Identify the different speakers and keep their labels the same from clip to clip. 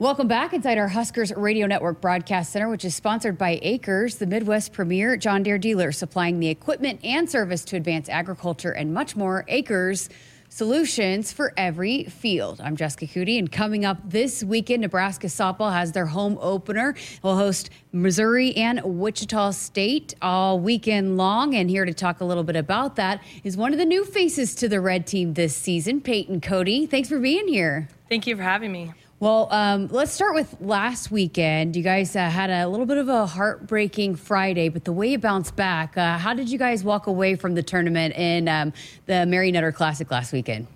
Speaker 1: Welcome back inside our Huskers Radio Network Broadcast Center, which is sponsored by Acres, the Midwest premier John Deere dealer, supplying the equipment and service to advance agriculture and much more. Acres solutions for every field. I'm Jessica Coody, and coming up this weekend, Nebraska softball has their home opener. We'll host Missouri and Wichita State all weekend long. And here to talk a little bit about that is one of the new faces to the red team this season, Peyton Cody. Thanks for being here.
Speaker 2: Thank you for having me.
Speaker 1: Well, um, let's start with last weekend. You guys uh, had a little bit of a heartbreaking Friday, but the way you bounced back, uh, how did you guys walk away from the tournament in um, the Mary Nutter Classic last weekend?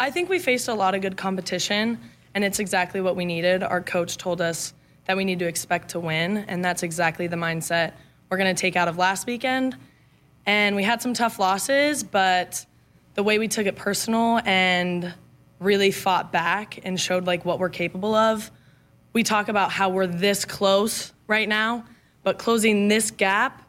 Speaker 2: I think we faced a lot of good competition, and it's exactly what we needed. Our coach told us that we need to expect to win, and that's exactly the mindset we're going to take out of last weekend. And we had some tough losses, but the way we took it personal and really fought back and showed like what we're capable of. We talk about how we're this close right now, but closing this gap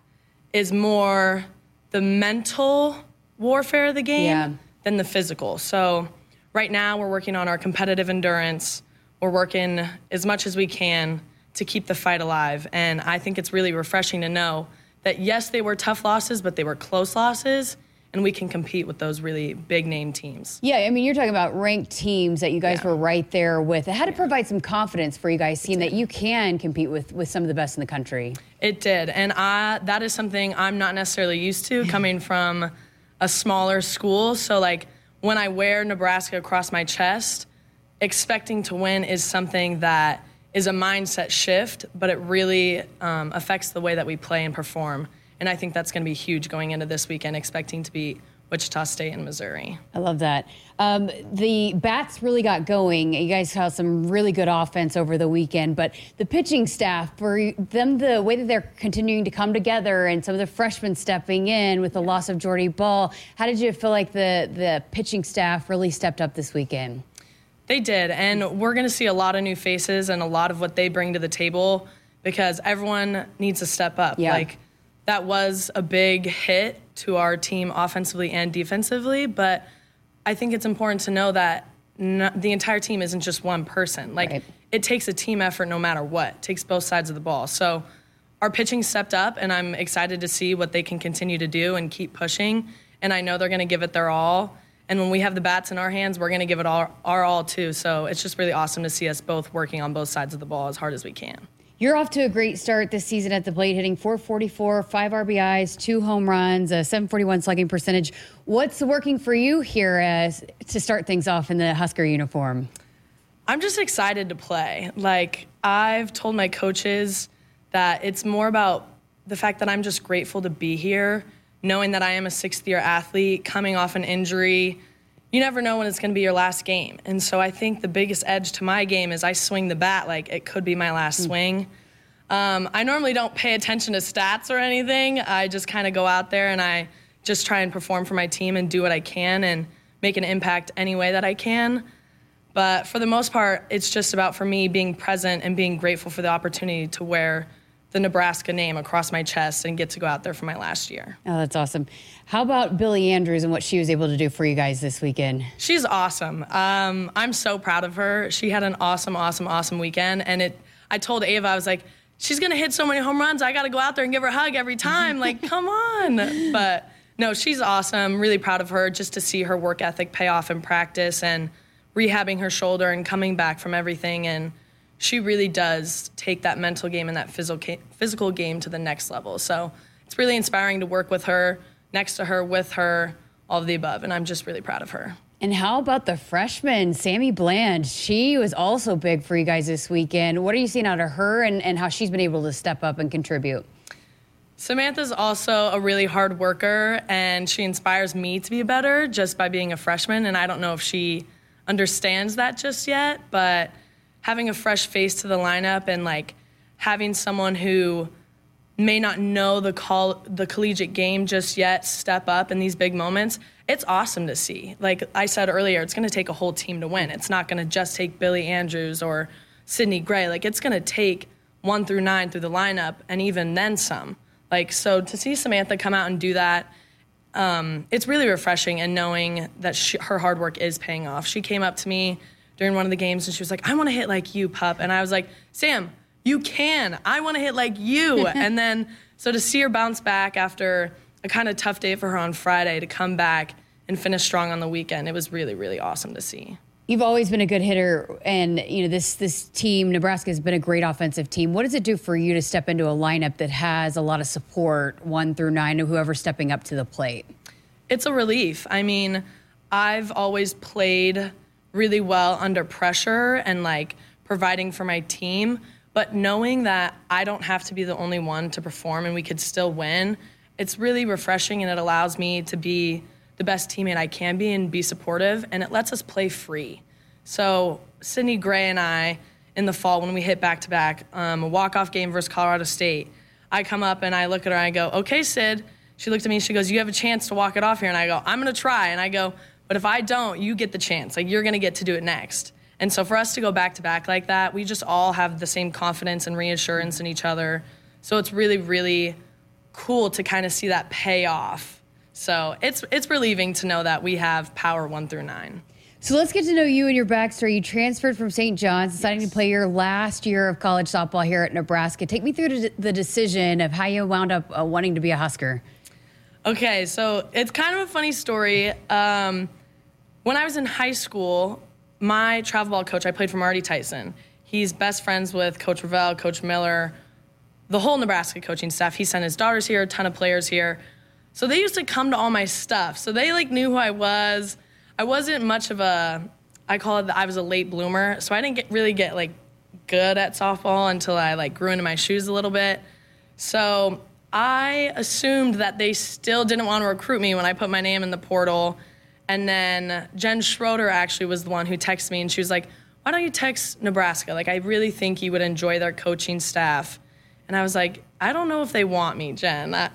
Speaker 2: is more the mental warfare of the game yeah. than the physical. So right now we're working on our competitive endurance. We're working as much as we can to keep the fight alive. And I think it's really refreshing to know that yes, they were tough losses, but they were close losses and we can compete with those really big name teams.
Speaker 1: Yeah, I mean, you're talking about ranked teams that you guys yeah. were right there with. It had to provide some confidence for you guys, seeing that you can compete with with some of the best in the country.
Speaker 2: It did, and I, that is something I'm not necessarily used to coming from a smaller school. So like when I wear Nebraska across my chest, expecting to win is something that is a mindset shift, but it really um, affects the way that we play and perform. And I think that's going to be huge going into this weekend, expecting to beat Wichita State and Missouri.
Speaker 1: I love that. Um, the bats really got going. You guys saw some really good offense over the weekend, but the pitching staff, for them, the way that they're continuing to come together and some of the freshmen stepping in with the loss of Jordy Bahl, how did you feel like the, the pitching staff really stepped up this weekend?
Speaker 2: They did, and we're going to see a lot of new faces and a lot of what they bring to the table because everyone needs to step up.
Speaker 1: Yeah.
Speaker 2: Like, that was a big hit to our team offensively and defensively. But I think it's important to know that the entire team isn't just one person. Like right. it takes a team effort no matter what. It takes both sides of the ball. So our pitching stepped up, and I'm excited to see what they can continue to do and keep pushing. And I know they're going to give it their all. And when we have the bats in our hands, we're going to give it all, our all too. So it's just really awesome to see us both working on both sides of the ball as hard as we can.
Speaker 1: You're off to a great start this season at the plate, hitting 444, five RBIs, two home runs, a 741 slugging percentage. What's working for you here as, to start things off in the Husker uniform?
Speaker 2: I'm just excited to play. Like, I've told my coaches that it's more about the fact that I'm just grateful to be here, knowing that I am a sixth year athlete coming off an injury you never know when it's going to be your last game. And so I think the biggest edge to my game is I swing the bat like it could be my last mm. swing. Um, I normally don't pay attention to stats or anything. I just kind of go out there and I just try and perform for my team and do what I can and make an impact any way that I can. But for the most part, it's just about for me being present and being grateful for the opportunity to wear the Nebraska name across my chest and get to go out there for my last year.
Speaker 1: Oh, that's awesome. How about Billie Andrews and what she was able to do for you guys this weekend?
Speaker 2: She's awesome. Um, I'm so proud of her. She had an awesome, awesome, awesome weekend. And it, I told Ava, I was like, she's going to hit so many home runs. I got to go out there and give her a hug every time. like, come on. But no, she's awesome. Really proud of her just to see her work ethic pay off in practice and rehabbing her shoulder and coming back from everything. And she really does take that mental game and that physical physical game to the next level. So it's really inspiring to work with her, next to her, with her, all of the above, and I'm just really proud of her.
Speaker 1: And how about the freshman, Sammy Bland? She was also big for you guys this weekend. What are you seeing out of her and, and how she's been able to step up and contribute?
Speaker 2: Samantha's also a really hard worker, and she inspires me to be better just by being a freshman. And I don't know if she understands that just yet, but having a fresh face to the lineup and like having someone who may not know the call the collegiate game just yet step up in these big moments it's awesome to see. Like i said earlier it's going to take a whole team to win. It's not going to just take billie andrews or sydney gray. Like it's going to take one through nine through the lineup and even then some. Like so to see samantha come out and do that um, it's really refreshing and knowing that she, her hard work is paying off. She came up to me during one of the games, and she was like, "I want to hit like you, pup," and I was like, "Sam, you can. I want to hit like you." and then so to see her bounce back after a kind of tough day for her on Friday to come back and finish strong on the weekend, it was really really awesome to see.
Speaker 1: You've always been a good hitter, and you know this this team, Nebraska, has been a great offensive team. What does it do for you to step into a lineup that has a lot of support, one through nine, or whoever's stepping up to the plate?
Speaker 2: It's a relief. I mean, I've always played really well under pressure and like providing for my team, but knowing that I don't have to be the only one to perform and we could still win, it's really refreshing and it allows me to be the best teammate I can be and be supportive, and it lets us play free. So Sydney Gray and I, in the fall when we hit back to back, a walk off game versus Colorado State, I come up and I look at her and I go, "Okay, Sid." She looked at me. She goes, "You have a chance to walk it off here," and I go, "I'm gonna try." And I go, "But if I don't, you get the chance. Like you're gonna get to do it next." And so for us to go back to back like that, we just all have the same confidence and reassurance in each other. So it's really, really cool to kind of see that pay off so it's it's relieving to know that we have power one through nine.
Speaker 1: So let's get to know you and your backstory. You transferred from St. John's, deciding to play your last year of college softball here at Nebraska. Take me through the decision of how you wound up uh, wanting to be a Husker.
Speaker 2: Okay, so it's kind of a funny story. Um, when I was in high school, my travel ball coach, I played for Marty Tyson. He's best friends with Coach Revelle, Coach Miller, the whole Nebraska coaching staff. He sent his daughters here, a ton of players here. So they used to come to all my stuff. So they like knew who I was. I wasn't much of a I call it that I was a late bloomer. So I didn't get really get like good at softball until I like grew into my shoes a little bit. So I assumed that they still didn't want to recruit me when I put my name in the portal. And then Jen Schroeder actually was the one who texted me and she was like, Why don't you text Nebraska? Like, I really think you would enjoy their coaching staff. And I was like, I don't know if they want me, Jen. I,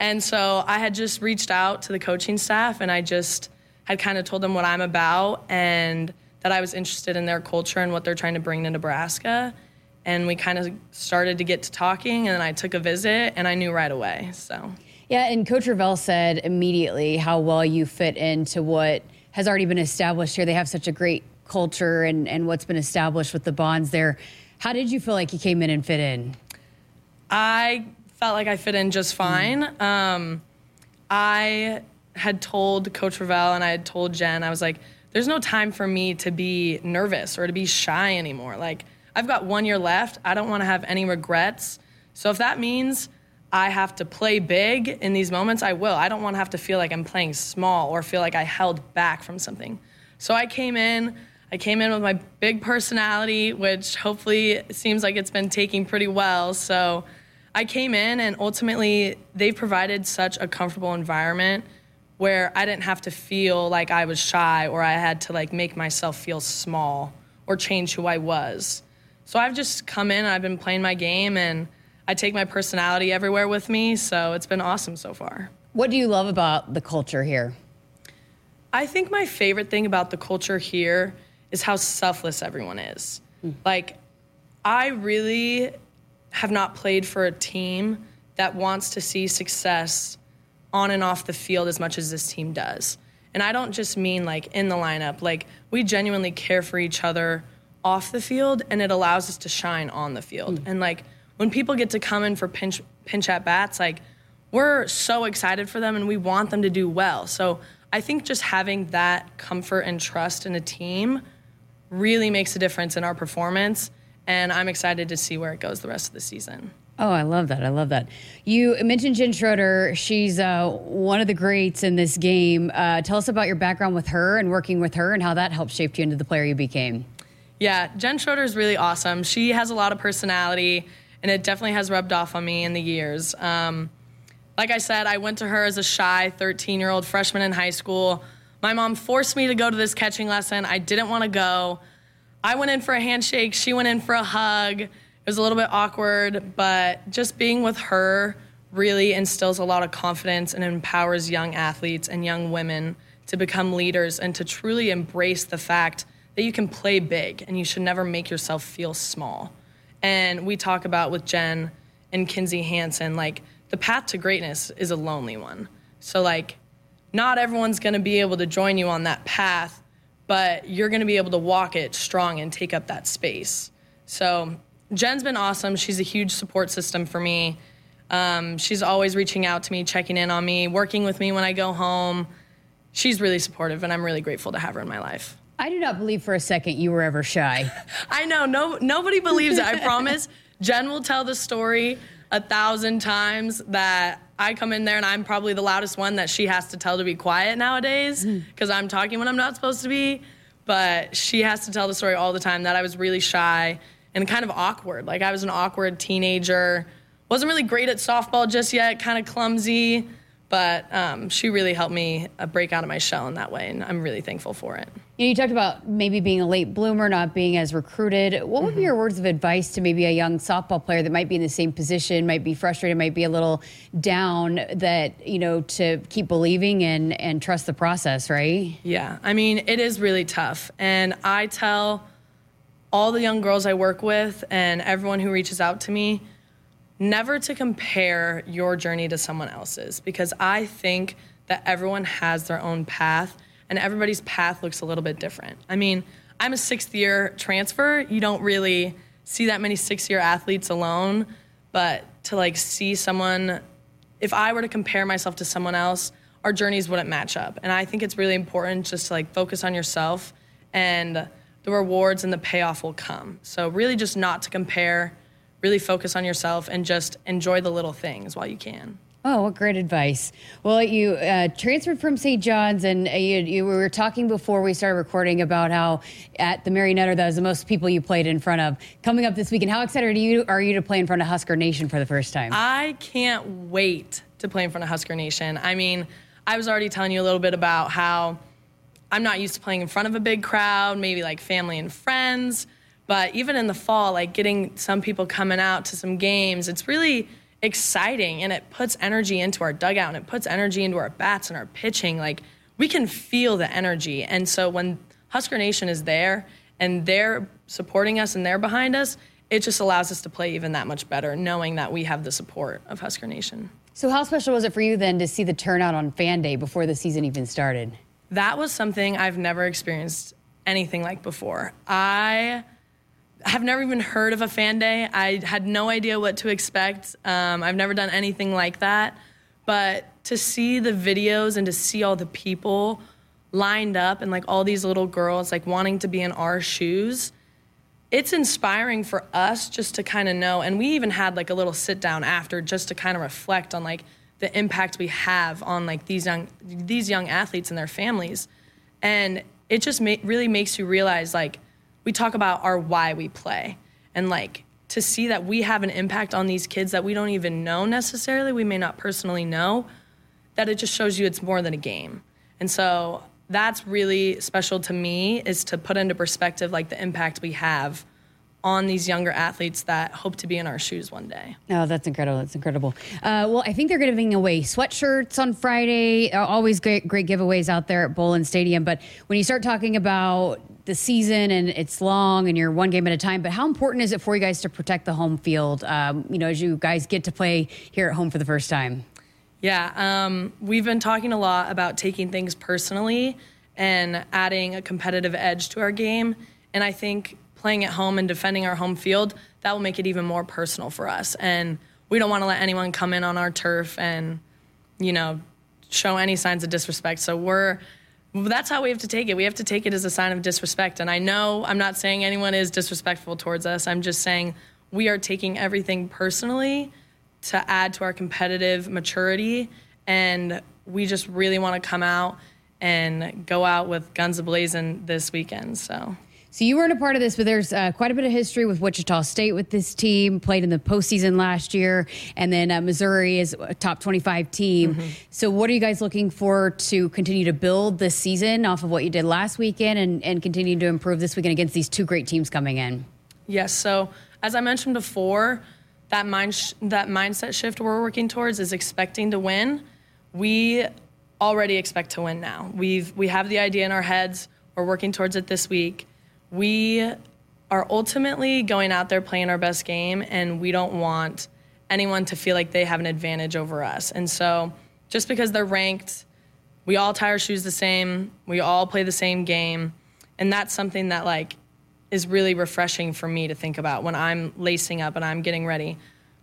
Speaker 2: and so I had just reached out to the coaching staff and I just had kind of told them what I'm about and that I was interested in their culture and what they're trying to bring to Nebraska. And we kind of started to get to talking and then I took a visit and I knew right away. So
Speaker 1: Yeah, and Coach Revelle said immediately how well you fit into what has already been established here. They have such a great culture and, and what's been established with the bonds there. How did you feel like you came in and fit in?
Speaker 2: I felt like I fit in just fine. Mm. Um, I had told Coach Revelle and I had told Jen, I was like, there's no time for me to be nervous or to be shy anymore. Like, I've got one year left. I don't want to have any regrets. So if that means I have to play big in these moments, I will. I don't want to have to feel like I'm playing small or feel like I held back from something. So I came in. I came in with my big personality, which hopefully seems like it's been taking pretty well. So I came in and ultimately they've provided such a comfortable environment where I didn't have to feel like I was shy or I had to like make myself feel small or change who I was. So I've just come in I've been playing my game and I take my personality everywhere with me, so it's been awesome so far.
Speaker 1: What do you love about the culture here?
Speaker 2: I think my favorite thing about the culture here is how selfless everyone is. Mm. Like I really have not played for a team that wants to see success on and off the field as much as this team does. And I don't just mean like in the lineup, like we genuinely care for each other off the field and it allows us to shine on the field. Mm. And like when people get to come in for pinch pinch at bats, like we're so excited for them and we want them to do well. So I think just having that comfort and trust in a team really makes a difference in our performance and I'm excited to see where it goes the rest of the season.
Speaker 1: Oh, I love that. I love that. You mentioned Jen Schroeder. She's uh, one of the greats in this game. Uh, tell us about your background with her and working with her and how that helped shape you into the player you became.
Speaker 2: Yeah, Jen Schroeder is really awesome. She has a lot of personality, and it definitely has rubbed off on me in the years. Um, like I said, I went to her as a shy 13 year old freshman in high school. My mom forced me to go to this catching lesson. I didn't want to go. I went in for a handshake, she went in for a hug. It was a little bit awkward, but just being with her really instills a lot of confidence and empowers young athletes and young women to become leaders and to truly embrace the fact that you can play big and you should never make yourself feel small. And we talk about with Jen and Kinzie Hansen, like the path to greatness is a lonely one. So, like, not everyone's gonna be able to join you on that path, but you're going to be able to walk it strong and take up that space. So Jen's been awesome. She's a huge support system for me. Um, she's always reaching out to me, checking in on me, working with me when I go home. She's really supportive, and I'm really grateful to have her in my life.
Speaker 1: I do not believe for a second you were ever shy.
Speaker 2: I know. No, nobody believes it. I promise. Jen will tell the story a thousand times that I come in there and I'm probably the loudest one that she has to tell to be quiet nowadays hmm. because I'm talking when I'm not supposed to be. But she has to tell the story all the time that I was really shy and kind of awkward. Like I was an awkward teenager. Wasn't really great at softball just yet, kind of clumsy. But um, she really helped me uh, break out of my shell in that way, and I'm really thankful for it.
Speaker 1: You, know, you talked about maybe being a late bloomer, not being as recruited. What would mm-hmm. be your words of advice to maybe a young softball player that might be in the same position, might be frustrated, might be a little down, that you know to keep believing and and trust the process, right?
Speaker 2: Yeah, I mean it is really tough, and I tell all the young girls I work with and everyone who reaches out to me never to compare your journey to someone else's because I think that everyone has their own path and everybody's path looks a little bit different. I mean, I'm a sixth year transfer. You don't really see that many six year athletes alone, but to like see someone, if I were to compare myself to someone else, our journeys wouldn't match up. And I think it's really important just to like focus on yourself and the rewards and the payoff will come. So, really, just not to compare really focus on yourself and just enjoy the little things while you can.
Speaker 1: Oh, what great advice. Well, you uh, transferred from St. John's, and uh, you, you, were talking before we started recording about how at the Mary Nutter, that was the most people you played in front of. Coming up this weekend, how excited are you, are you to play in front of Husker Nation for the first time?
Speaker 2: I can't wait to play in front of Husker Nation. I mean, I was already telling you a little bit about how I'm not used to playing in front of a big crowd, maybe like family and friends. But even in the fall, like getting some people coming out to some games, it's really exciting and it puts energy into our dugout and it puts energy into our bats and our pitching. Like we can feel the energy. And so when Husker Nation is there and they're supporting us and they're behind us, it just allows us to play even that much better, knowing that we have the support of Husker Nation.
Speaker 1: So, how special was it for you then to see the turnout on Fan Day before the season even started?
Speaker 2: That was something I've never experienced anything like before. I have never even heard of a fan day. I had no idea what to expect. Um, I've never done anything like that. But to see the videos and to see all the people lined up and like all these little girls like wanting to be in our shoes, it's inspiring for us just to kind of know. And we even had like a little sit down after just to kind of reflect on like the impact we have on like these young these young athletes and their families. And it just ma- really makes you realize like we talk about our why we play and like to see that we have an impact on these kids that we don't even know necessarily, we may not personally know, that it just shows you it's more than a game. And so that's really special to me is to put into perspective like the impact we have on these younger athletes that hope to be in our shoes one day.
Speaker 1: Oh, that's incredible. That's incredible. Uh, well, I think they're giving away sweatshirts on Friday. Always great, great giveaways out there at Bowlin Stadium. But when you start talking about the season and it's long and you're one game at a time, but how important is it for you guys to protect the home field, um, you know, as you guys get to play here at home for the first time?
Speaker 2: Yeah, um, we've been talking a lot about taking things personally and adding a competitive edge to our game. And I think playing at home and defending our home field, that will make it even more personal for us. And we don't want to let anyone come in on our turf and, you know, show any signs of disrespect. So we're that's how we have to take it. We have to take it as a sign of disrespect. And I know I'm not saying anyone is disrespectful towards us. I'm just saying we are taking everything personally to add to our competitive maturity. And we just really want to come out and go out with guns ablazing this weekend. So.
Speaker 1: So you weren't a part of this, but there's uh, quite a bit of history with Wichita State with this team. Played in the postseason last year, and then uh, Missouri is a top 25 team. Mm-hmm. So what are you guys looking for to continue to build this season off of what you did last weekend, and, and continue to improve this weekend against these two great teams coming in?
Speaker 2: Yes. So as I mentioned before, that mind sh- that mindset shift we're working towards is expecting to win. We already expect to win now. We've we have the idea in our heads. We're working towards it this week we are ultimately going out there playing our best game, and we don't want anyone to feel like they have an advantage over us. And so, just because they're ranked, we all tie our shoes the same, we all play the same game. And that's something that like is really refreshing for me to think about when I'm lacing up and I'm getting ready.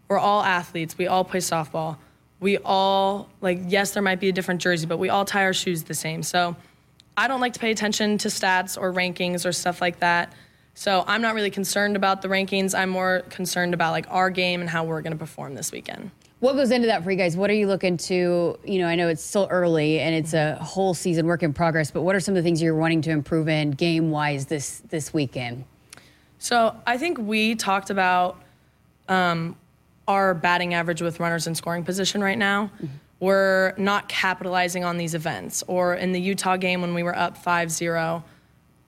Speaker 2: We're all athletes. We all play softball. We all like yes, there might be a different jersey, but we all tie our shoes the same. So I don't like to pay attention to stats or rankings or stuff like that. So I'm not really concerned about the rankings. I'm more concerned about like our game and how we're going to perform this weekend.
Speaker 1: What goes into that for you guys? What are you looking to? You know, I know it's still early and it's a whole season work in progress, but what are some of the things you're wanting to improve in game wise this this weekend?
Speaker 2: So I think we talked about um, our batting average with runners in scoring position right now. Mm-hmm. We're not capitalizing on these events. Or in the Utah game when we were up 5 0,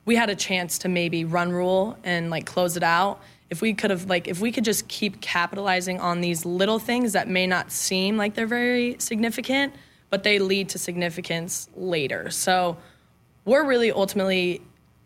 Speaker 2: we had a chance to maybe run rule and like close it out. If we could have like if we could just keep capitalizing on these little things that may not seem like they're very significant but they lead to significance later. So we're really ultimately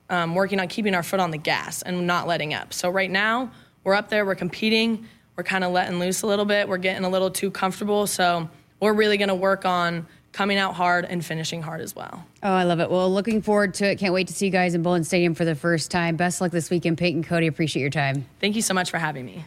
Speaker 2: um, working on keeping our foot on the gas and not letting up. So right now we're up there we're competing we're kind of letting loose a little bit we're getting a little too comfortable. So we're really going to work on coming out hard and finishing hard as well.
Speaker 1: Oh, I love it. Well, looking forward to it. Can't wait to see you guys in Bowlin Stadium for the first time. Best luck this weekend, Peyton Cody. Appreciate your time.
Speaker 2: Thank you so much for having me.